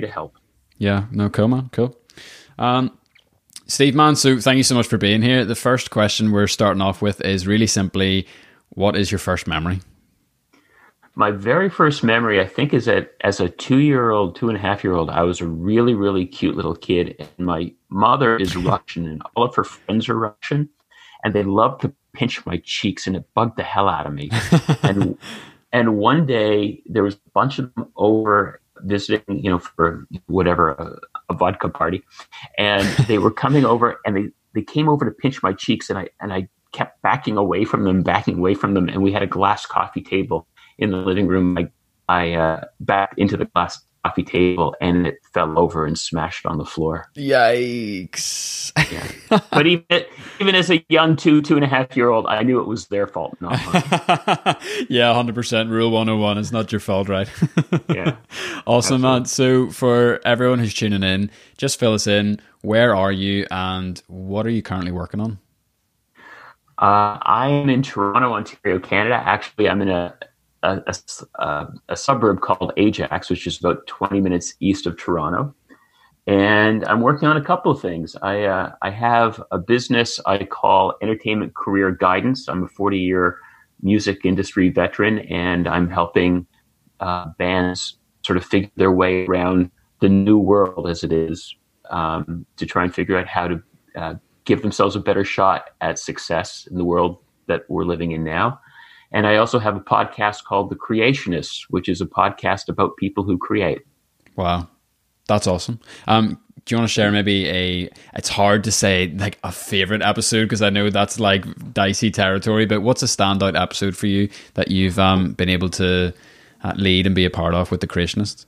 to help. Yeah, no, cool, man, cool. Um, Steve, man, so thank you so much for being here. The first question we're starting off with is really simply, what is your first memory? My very first memory, I think, is that as a two year old, two and a half year old, I was a really, really cute little kid. And my mother is Russian, and all of her friends are Russian. And they love to pinch my cheeks, and it bugged the hell out of me. and and one day there was a bunch of them over visiting, you know, for whatever a, a vodka party, and they were coming over, and they they came over to pinch my cheeks, and I and I kept backing away from them, backing away from them, and we had a glass coffee table in the living room. I I uh, backed into the glass coffee table and it fell over and smashed on the floor. Yikes! Yeah. but even even as a young two two and a half year old, I knew it was their fault, not mine. yeah, hundred percent. Rule one hundred and one. It's not your fault, right? yeah. Awesome, Absolutely. man. So for everyone who's tuning in, just fill us in. Where are you, and what are you currently working on? Uh, I am in Toronto, Ontario, Canada. Actually, I'm in a a, a, a, suburb called Ajax, which is about 20 minutes east of Toronto. And I'm working on a couple of things. I, uh, I have a business I call Entertainment Career Guidance. I'm a 40 year music industry veteran, and I'm helping uh, bands sort of figure their way around the new world as it is um, to try and figure out how to uh, give themselves a better shot at success in the world that we're living in now. And I also have a podcast called The Creationists, which is a podcast about people who create. Wow. That's awesome. Um, do you want to share maybe a it's hard to say like a favorite episode because I know that's like dicey territory, but what's a standout episode for you that you've um, been able to uh, lead and be a part of with the creationists?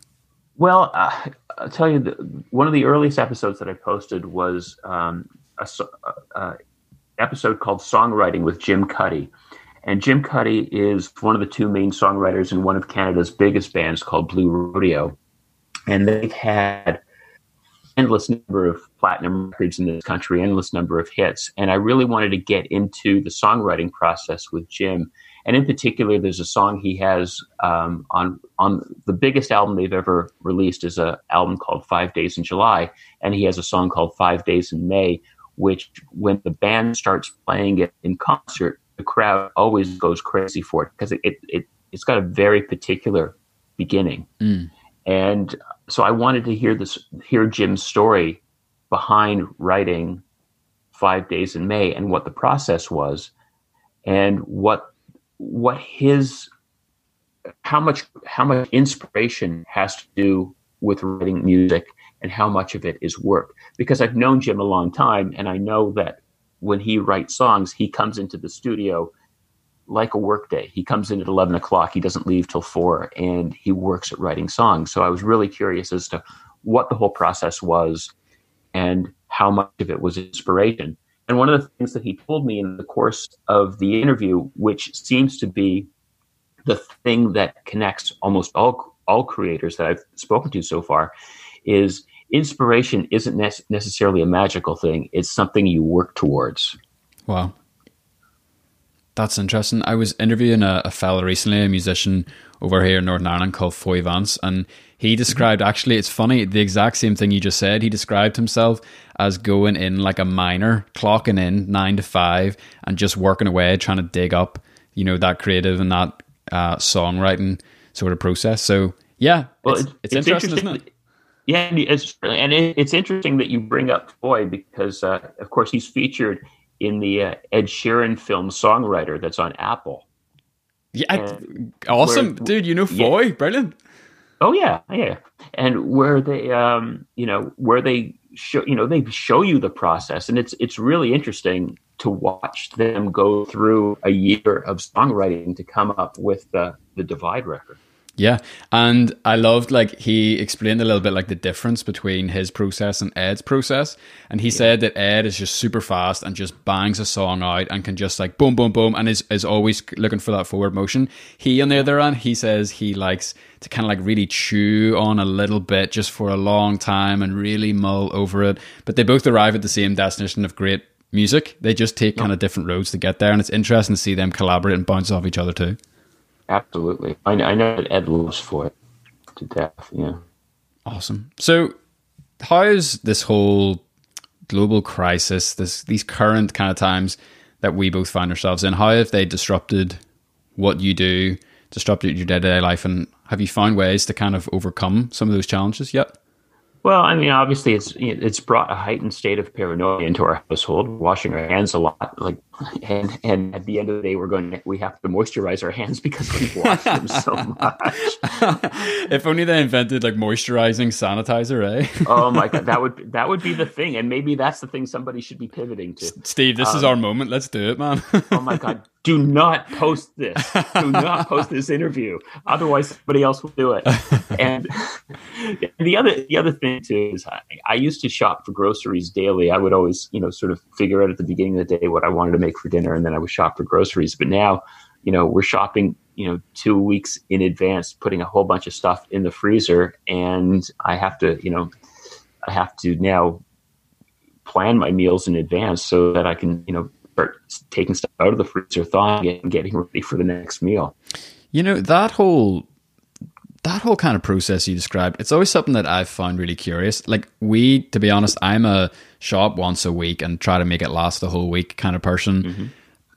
Well, uh, I'll tell you, the, one of the earliest episodes that I posted was um, a, a, a episode called "Songwriting" with Jim Cuddy, and Jim Cuddy is one of the two main songwriters in one of Canada's biggest bands called Blue Rodeo. And they've had endless number of platinum records in this country, endless number of hits. And I really wanted to get into the songwriting process with Jim. And in particular, there's a song he has um, on on the biggest album they've ever released is an album called Five Days in July, and he has a song called Five Days in May, which when the band starts playing it in concert, the crowd always goes crazy for it because it, it, it it's got a very particular beginning. Mm. And so I wanted to hear this hear Jim's story behind writing Five Days in May and what the process was and what what his how much how much inspiration has to do with writing music and how much of it is work because I've known Jim a long time and I know that when he writes songs, he comes into the studio like a workday. He comes in at 11 o'clock, he doesn't leave till four, and he works at writing songs. So I was really curious as to what the whole process was and how much of it was inspiration. And one of the things that he told me in the course of the interview, which seems to be the thing that connects almost all all creators that I've spoken to so far, is inspiration isn't ne- necessarily a magical thing. It's something you work towards. Wow. That's interesting. I was interviewing a, a fella recently, a musician over here in Northern Ireland called Foy Vance, and he described actually, it's funny, the exact same thing you just said. He described himself as going in like a miner, clocking in nine to five, and just working away, trying to dig up, you know, that creative and that uh, songwriting sort of process. So, yeah, well, it's, it's, it's interesting, interesting, isn't it? Yeah, and it's and it's interesting that you bring up Foy because, uh, of course, he's featured in the uh, Ed Sheeran film "Songwriter" that's on Apple. Yeah, awesome, where, dude! You know Foy, yeah. brilliant. Oh yeah, yeah, and where they, um, you know, where they show, you know, they show you the process, and it's it's really interesting to watch them go through a year of songwriting to come up with the the Divide record. Yeah, and I loved like he explained a little bit like the difference between his process and Ed's process, and he yeah. said that Ed is just super fast and just bangs a song out and can just like boom, boom, boom, and is is always looking for that forward motion. He on the other hand, he says he likes to kind of like really chew on a little bit just for a long time and really mull over it. But they both arrive at the same destination of great music. They just take kind of different roads to get there, and it's interesting to see them collaborate and bounce off each other too. Absolutely. I, I know that Ed loves Foy to death. Yeah. Awesome. So, how is this whole global crisis, this these current kind of times that we both find ourselves in, how have they disrupted what you do, disrupted your day to day life, and have you found ways to kind of overcome some of those challenges yet? Well, I mean, obviously, it's it's brought a heightened state of paranoia into our household. Washing our hands a lot, like, and and at the end of the day, we're going. To, we have to moisturize our hands because we wash them so much. if only they invented like moisturizing sanitizer, eh? oh my god, that would that would be the thing, and maybe that's the thing somebody should be pivoting to. Steve, this um, is our moment. Let's do it, man. oh my god, do not post this. Do not post this interview. Otherwise, somebody else will do it. And the other the other thing too is I, I, used to shop for groceries daily. I would always, you know, sort of figure out at the beginning of the day what I wanted to make for dinner, and then I would shop for groceries. But now, you know, we're shopping, you know, two weeks in advance, putting a whole bunch of stuff in the freezer, and I have to, you know, I have to now plan my meals in advance so that I can, you know, start taking stuff out of the freezer, thawing it, and getting ready for the next meal. You know that whole that whole kind of process you described. It's always something that I've found really curious. Like we, to be honest, I'm a shop once a week and try to make it last the whole week kind of person. Mm-hmm.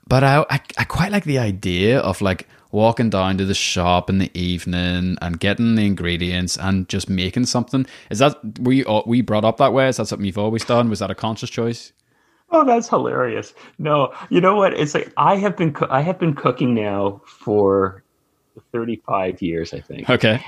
But I, I, I quite like the idea of like walking down to the shop in the evening and getting the ingredients and just making something. Is that we we brought up that way? Is that something you've always done? Was that a conscious choice? Oh, that's hilarious. No, you know what? It's like I have been I have been cooking now for 35 years, I think. Okay.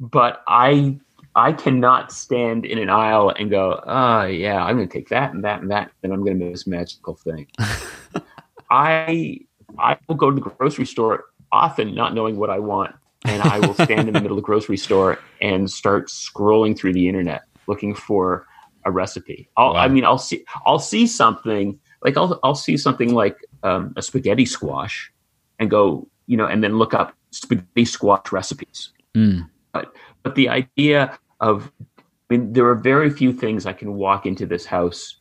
But I I cannot stand in an aisle and go, "Oh, yeah, I'm going to take that and that and that and I'm going to make this magical thing." I I will go to the grocery store often not knowing what I want, and I will stand in the middle of the grocery store and start scrolling through the internet looking for a recipe. I'll, wow. I mean, I'll see, I'll see something like I'll, I'll see something like um, a spaghetti squash, and go, you know, and then look up spaghetti squash recipes. Mm. But but the idea of, I mean, there are very few things I can walk into this house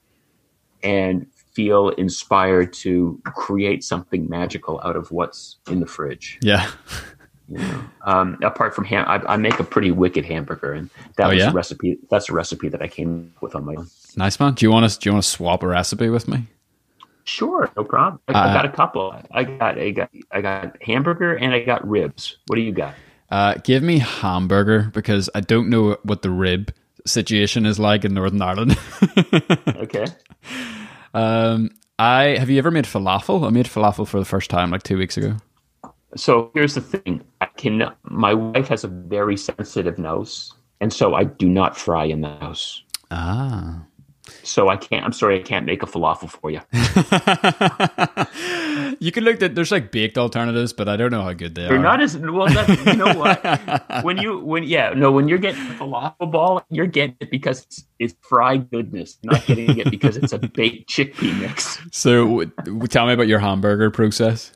and feel inspired to create something magical out of what's in the fridge. Yeah. You know, um, apart from ham, I, I, make a pretty wicked hamburger, and that oh, was yeah? a recipe. That's a recipe that I came up with on my own. Nice man. Do you want to? Do you want to swap a recipe with me? Sure, no problem. I, uh, I got a couple. I got I got I got hamburger and I got ribs. What do you got? Uh, give me hamburger because I don't know what the rib situation is like in Northern Ireland. okay. Um, I have you ever made falafel? I made falafel for the first time like two weeks ago. So here's the thing: I can. My wife has a very sensitive nose, and so I do not fry in the house. Ah. So I can't. I'm sorry, I can't make a falafel for you. you can look at. There's like baked alternatives, but I don't know how good they They're are. not as well. That's, you know what? when you when yeah no when you're getting a falafel ball, you're getting it because it's, it's fried goodness, not getting it because it's a baked chickpea mix. So, tell me about your hamburger process.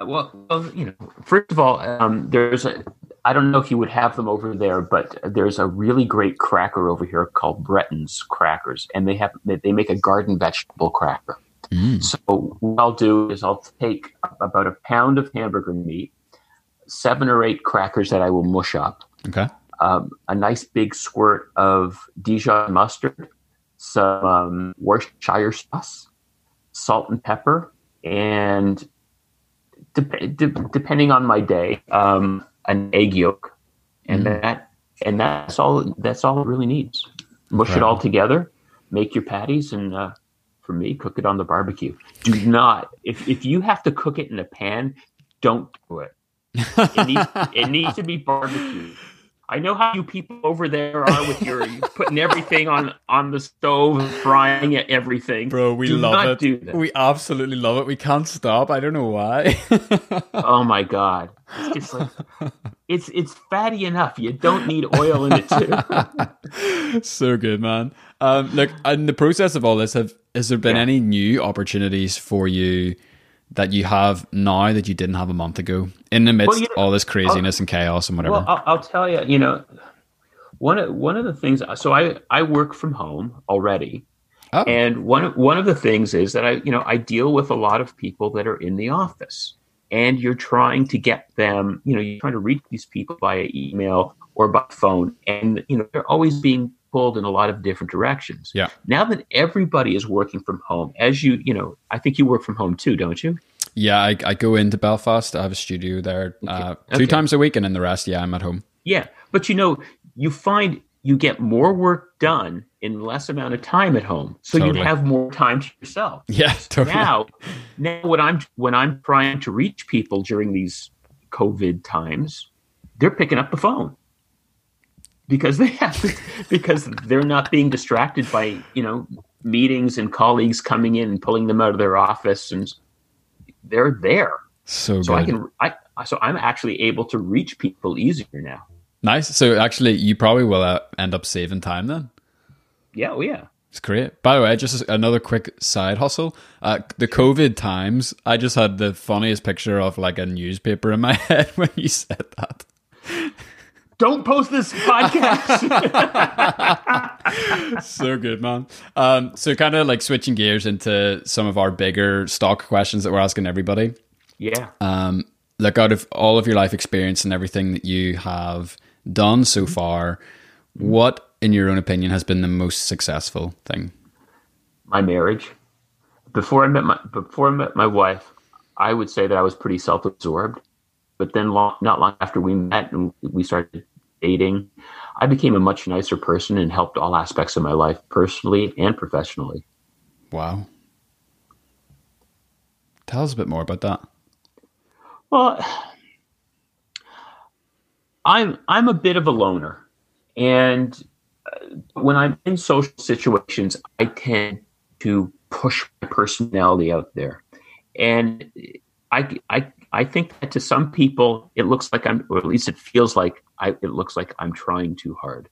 Well, well, you know, first of all, um, there's a. I don't know if you would have them over there, but there's a really great cracker over here called Breton's crackers, and they have they make a garden vegetable cracker. Mm. So what I'll do is I'll take about a pound of hamburger meat, seven or eight crackers that I will mush up. Okay. Um, a nice big squirt of Dijon mustard, some um, Worcestershire sauce, salt and pepper, and de- de- depending on my day, um, an egg yolk, and mm. that and that's all. That's all it really needs. Mush right. it all together, make your patties, and uh, for me, cook it on the barbecue. Do not if if you have to cook it in a pan, don't do it. It needs, it needs to be barbecued. I know how you people over there are with your putting everything on on the stove, frying it, everything. Bro, we do love it. We absolutely love it. We can't stop. I don't know why. oh my god, it's just like it's it's fatty enough. You don't need oil in it too. so good, man. Um, look, in the process of all this, have has there been yeah. any new opportunities for you? That you have now that you didn't have a month ago in the midst well, you know, all this craziness I'll, and chaos and whatever? Well, I'll, I'll, tell you, you know, one of, one of the things, so I, I work from home already. Oh. And one, one of the things is that I, you know, I deal with a lot of people that are in the office and you're trying to get them, you know, you're trying to reach these people via email or by phone, and you know they're always being pulled in a lot of different directions. Yeah. Now that everybody is working from home, as you, you know, I think you work from home too, don't you? Yeah, I, I go into Belfast. I have a studio there uh, two Okay. times a week, and then the rest, yeah, I'm at home. Yeah, but you know, you find you get more work done in less amount of time at home, so Totally. you have more time to yourself. Yeah, totally. Now, now when I'm when I'm trying to reach people during these COVID times, they're picking up the phone because they have to, because they're not being distracted by you know meetings and colleagues coming in and pulling them out of their office, and they're there. So, So good. I can I so I'm actually able to reach people easier now. nice. So actually, you probably will uh, end up saving time then. Yeah, oh yeah. It's great. By the way, just another quick side hustle. Uh, the COVID times, I just had the funniest picture of like a newspaper in my head when you said that. Don't post this podcast. so good, man. Um, so kind of like switching gears into some of our bigger stock questions that we're asking everybody. yeah. Um, look out of all of your life experience and everything that you have done so far, what, in your own opinion, has been the most successful thing? my marriage. Before I met my before I met my wife, I would say that I was pretty self-absorbed. But then, long, not long after we met and we started dating, I became a much nicer person and helped all aspects of my life, personally and professionally. Wow. Tell us a bit more about that. Well, I'm I'm a bit of a loner, and uh, when I'm in social situations, I tend to push my personality out there, and I I I think that to some people it looks like I'm, or at least it feels like I it looks like I'm trying too hard,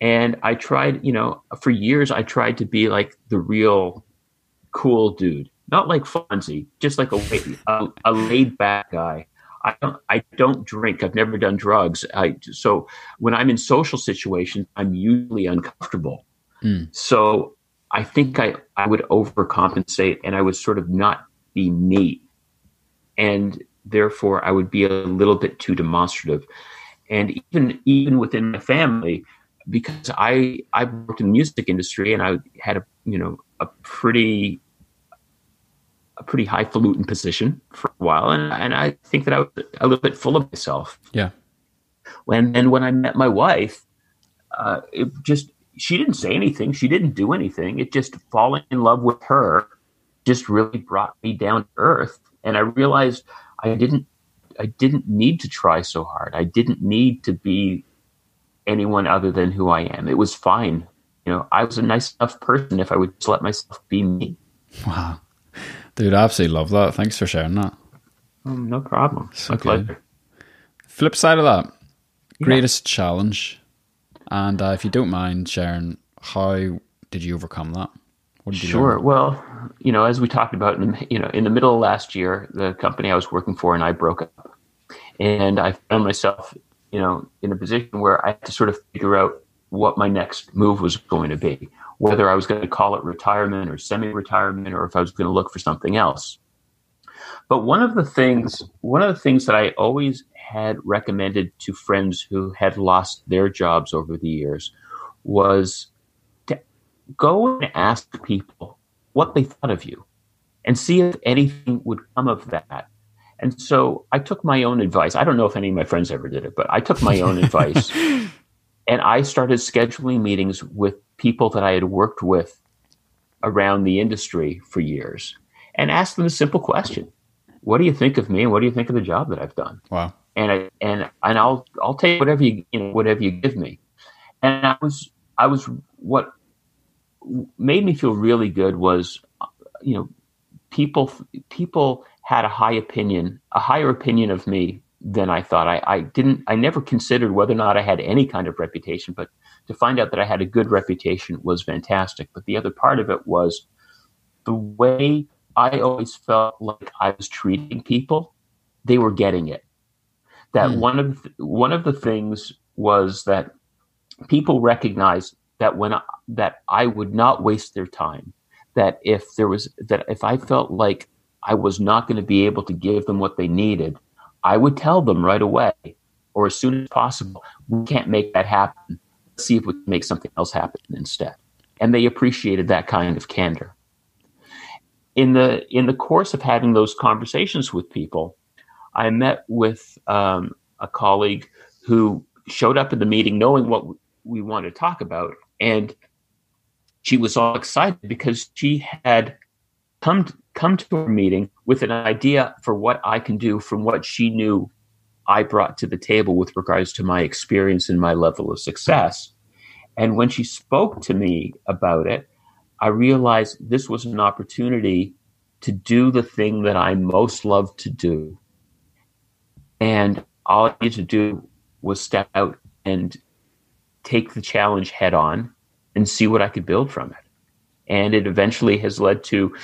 and I tried, you know, for years I tried to be like the real cool dude, not like Fonzie, just like a a, a laid back guy. I don't I don't drink. I've never done drugs. I so when I'm in social situations, I'm usually uncomfortable. Mm. So I think I I would overcompensate and I would sort of not be me, and therefore I would be a little bit too demonstrative. And even even within my family, because I I worked in the music industry and I had a you know a pretty a pretty highfalutin position for a while, and and I think that I was a little bit full of myself. Yeah. When and when I met my wife, uh, it just she didn't say anything, she didn't do anything. It just falling in love with her just really brought me down to earth, and I realized I didn't I didn't need to try so hard. I didn't need to be anyone other than who I am. It was fine. You know, I was a nice enough person if I would just let myself be me. Wow. Dude, I absolutely love that. Thanks for sharing that. Oh, no problem. So My good. pleasure. Flip side of that, Yeah. greatest challenge. And uh, if you don't mind sharing, how did you overcome that? Sure. learn? Well, you know, as we talked about, in the, you know, in the middle of last year, the company I was working for and I broke up, and I found myself, you know, in a position where I had to sort of figure out what my next move was going to be, whether I was going to call it retirement or semi-retirement, or if I was going to look for something else. But one of the things, one of the things that I always had recommended to friends who had lost their jobs over the years was go and ask people what they thought of you and see if anything would come of that. And so I took my own advice. I don't know if any of my friends ever did it, but I took my own advice and I started scheduling meetings with people that I had worked with around the industry for years and asked them a simple question. What do you think of me and what do you think of the job that I've done? Wow. and I and and I'll I'll take whatever you you know whatever you give me. And I was I was what made me feel really good was you know people people had a high opinion a higher opinion of me than I thought. I, I didn't I never considered whether or not I had any kind of reputation, but to find out that I had a good reputation was fantastic. But the other part of it was the way I always felt like I was treating people, they were getting it that Hmm. one of one of the things was that people recognized that when I, that I would not waste their time that if there was that if I felt like I was not going to be able to give them what they needed, I would tell them right away or as soon as possible, we can't make that happen. Let's see if we can make something else happen instead. And they appreciated that kind of candor. In the in the course of having those conversations with people, I met with um, a colleague who showed up in the meeting knowing what we wanted to talk about, and she was all excited because she had come to, come to a meeting with an idea for what I can do from what she knew I brought to the table with regards to my experience and my level of success. And when she spoke to me about it, I realized this was an opportunity to do the thing that I most love to do. And all I needed to do was step out and take the challenge head on and see what I could build from it. And it eventually has led to,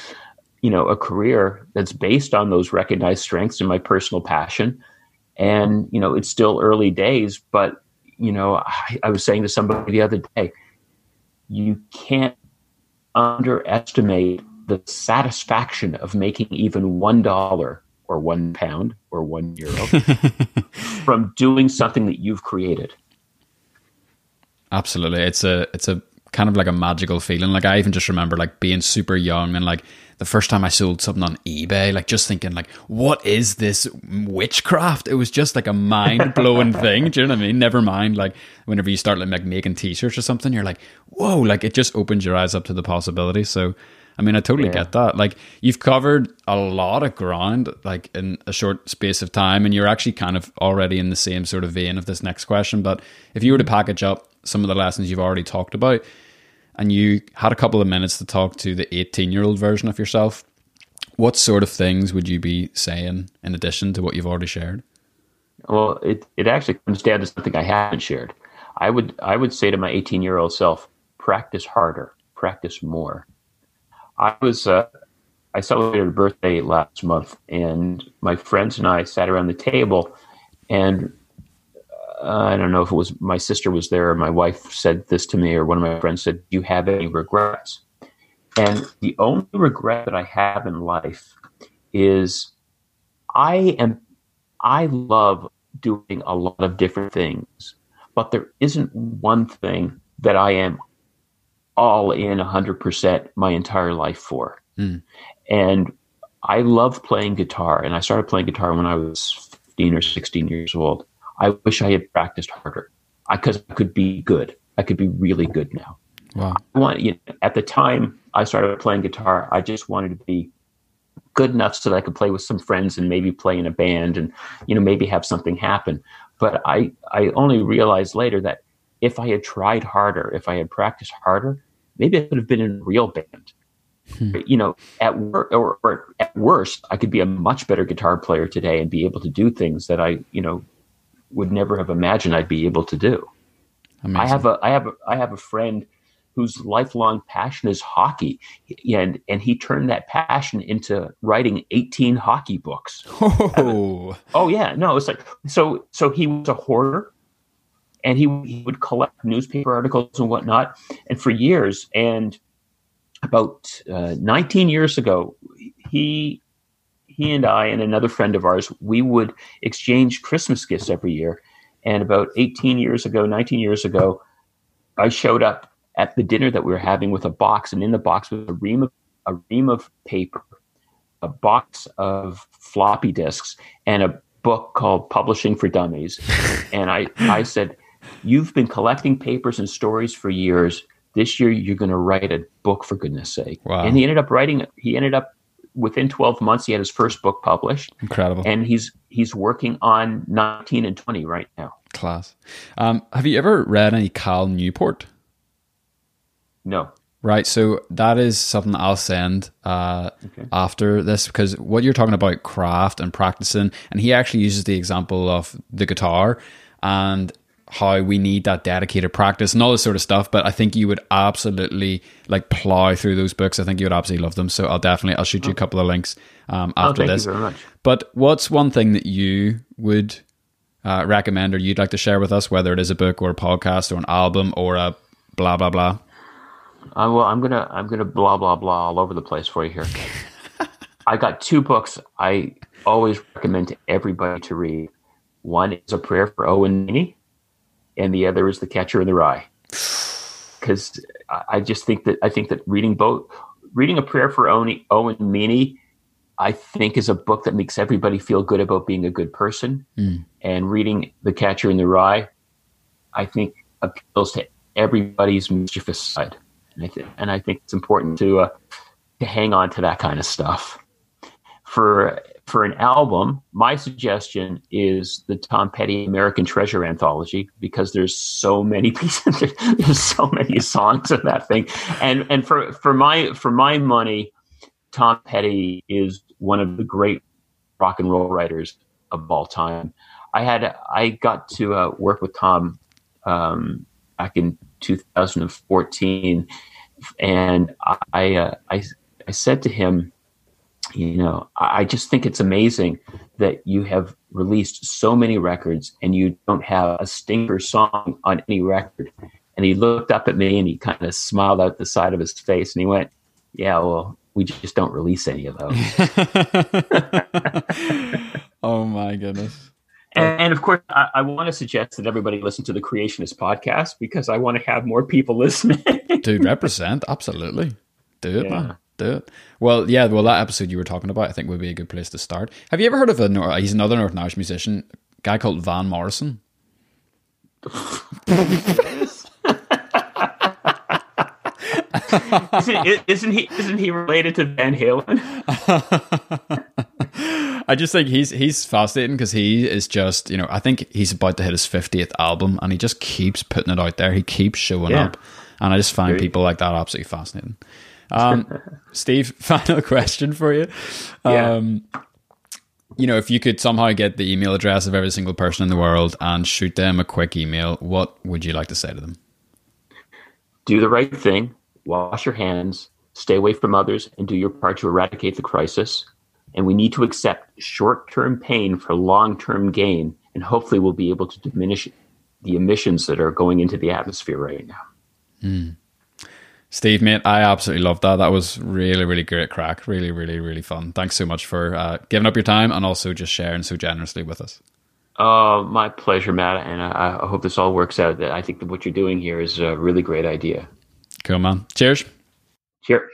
you know, a career that's based on those recognized strengths and my personal passion and, you know, it's still early days, but, you know, I, I was saying to somebody the other day, you can't underestimate the satisfaction of making even one dollar or one pound or one euro from doing something that you've created. Absolutely. It's a it's a kind of like a magical feeling. Like I even just remember like being super young and like the first time I sold something on eBay, like just thinking like, what is this witchcraft? It was just like a mind blowing thing. Do you know what I mean? Never mind like whenever you start like making t-shirts or something, you're like, whoa, like it just opens your eyes up to the possibility. So I mean, I totally yeah. get that. Like you've covered a lot of ground like in a short space of time and you're actually kind of already in the same sort of vein of this next question, but if you were to mm. package up some of the lessons you've already talked about, and you had a couple of minutes to talk to the 18 year old version of yourself, what sort of things would you be saying in addition to what you've already shared? Well, it, it actually comes down to something I haven't shared. I would I would say to my 18 year old self, practice harder, practice more. I was uh, I celebrated a birthday last month, and my friends and I sat around the table, and I don't know if it was my sister was there or my wife said this to me or one of my friends said, Do you have any regrets? And the only regret that I have in life is I am I love doing a lot of different things, but there isn't one thing that I am all in 100% my entire life for. Mm. And I love playing guitar, and I started playing guitar when I was 15 or 16 years old. I wish I had practiced harder because I, I, could be good. I could be really good now. Wow. I want, you know, at the time I started playing guitar, I just wanted to be good enough so that I could play with some friends and maybe play in a band and, you know, maybe have something happen. But I, I only realized later that if I had tried harder, if I had practiced harder, maybe I could have been in a real band. Hmm. You know, at wor- or, or at worst, I could be a much better guitar player today and be able to do things that I, you know, would never have imagined I'd be able to do. Amazing. I have a I have a I have a friend whose lifelong passion is hockey, and and he turned that passion into writing eighteen hockey books. Oh, oh yeah, no, it's like so. So he was a hoarder, and he, he would collect newspaper articles and whatnot, and for years. And about uh, nineteen years ago, he he and I and another friend of ours, we would exchange Christmas gifts every year. And about 18 years ago, 19 years ago, I showed up at the dinner that we were having with a box, and in the box was a ream of a ream of paper, a box of floppy disks, and a book called Publishing for Dummies. and I, I said, You've been collecting papers and stories for years. This year you're going to write a book for goodness sake. Wow. And he ended up writing he ended up within 12 months he had his first book published. Incredible. And he's he's working on 19 and 20 right now. Class. Um, have you ever read any cal newport? No. Right so that is something i'll send uh, okay. after this because what you're talking about craft and practicing and he actually uses the example of the guitar and how we need that dedicated practice and all this sort of stuff. But I think you would absolutely like plow through those books. I think you would absolutely love them. So I'll definitely I'll shoot you a couple of links um, oh, after oh, this. But what's one thing that you would uh, recommend or you'd like to share with us, whether it is a book or a podcast or an album or a blah blah blah? Uh, well, I'm gonna I'm gonna blah blah blah all over the place for you here. I got two books I always recommend to everybody to read. One is A Prayer for Owen Meany, and the other is The Catcher in the Rye. Because I just think that I think that reading both, reading A Prayer for Owen, Owen Meany, I think is a book that makes everybody feel good about being a good person. Mm. And reading The Catcher in the Rye, I think appeals to everybody's mischievous side. And I, th- and I think it's important to uh, to hang on to that kind of stuff. For for an album, my suggestion is the Tom Petty American Treasure anthology because there's so many pieces, there's so many songs in that thing, and and for for my for my money, Tom Petty is one of the great rock and roll writers of all time. I had I got to uh, work with Tom um, back in 2014, and I uh, I I said to him, you know, I just think it's amazing that you have released so many records and you don't have a stinker song on any record. And he looked up at me and he kind of smiled out the side of his face and he went, "Yeah, well, we just don't release any of those." oh my goodness. And, and, of course, I, I, want to suggest that everybody listen to the Creationist podcast because I want to have more people listening. Dude, represent absolutely. Do it, yeah. man. Do it. Well, yeah. Well, that episode you were talking about, I think, would be a good place to start. Have you ever heard of a? He's another Northern Irish musician, guy called Van Morrison. isn't, isn't, he? Isn't he related to Van Halen? I just think he's he's fascinating because he is just you know I think he's about to hit his fiftieth album and he just keeps putting it out there. He keeps showing yeah. up, and I just find Great. people like that absolutely fascinating. Um, Steve, final question for you. Yeah. Um, you know, if you could somehow get the email address of every single person in the world and shoot them a quick email, what would you like to say to them? Do the right thing, wash your hands, stay away from others, and do your part to eradicate the crisis. And we need to accept short term pain for long term gain, and hopefully we'll be able to diminish the emissions that are going into the atmosphere right now. Mm. Steve, mate, I absolutely loved that. That was really, really great crack. Really, really, really fun. Thanks so much for uh, giving up your time and also just sharing so generously with us. Uh, my pleasure, Matt. And I, I hope this all works out. That I think that what you're doing here is a really great idea. Cool, man. Cheers. Cheers.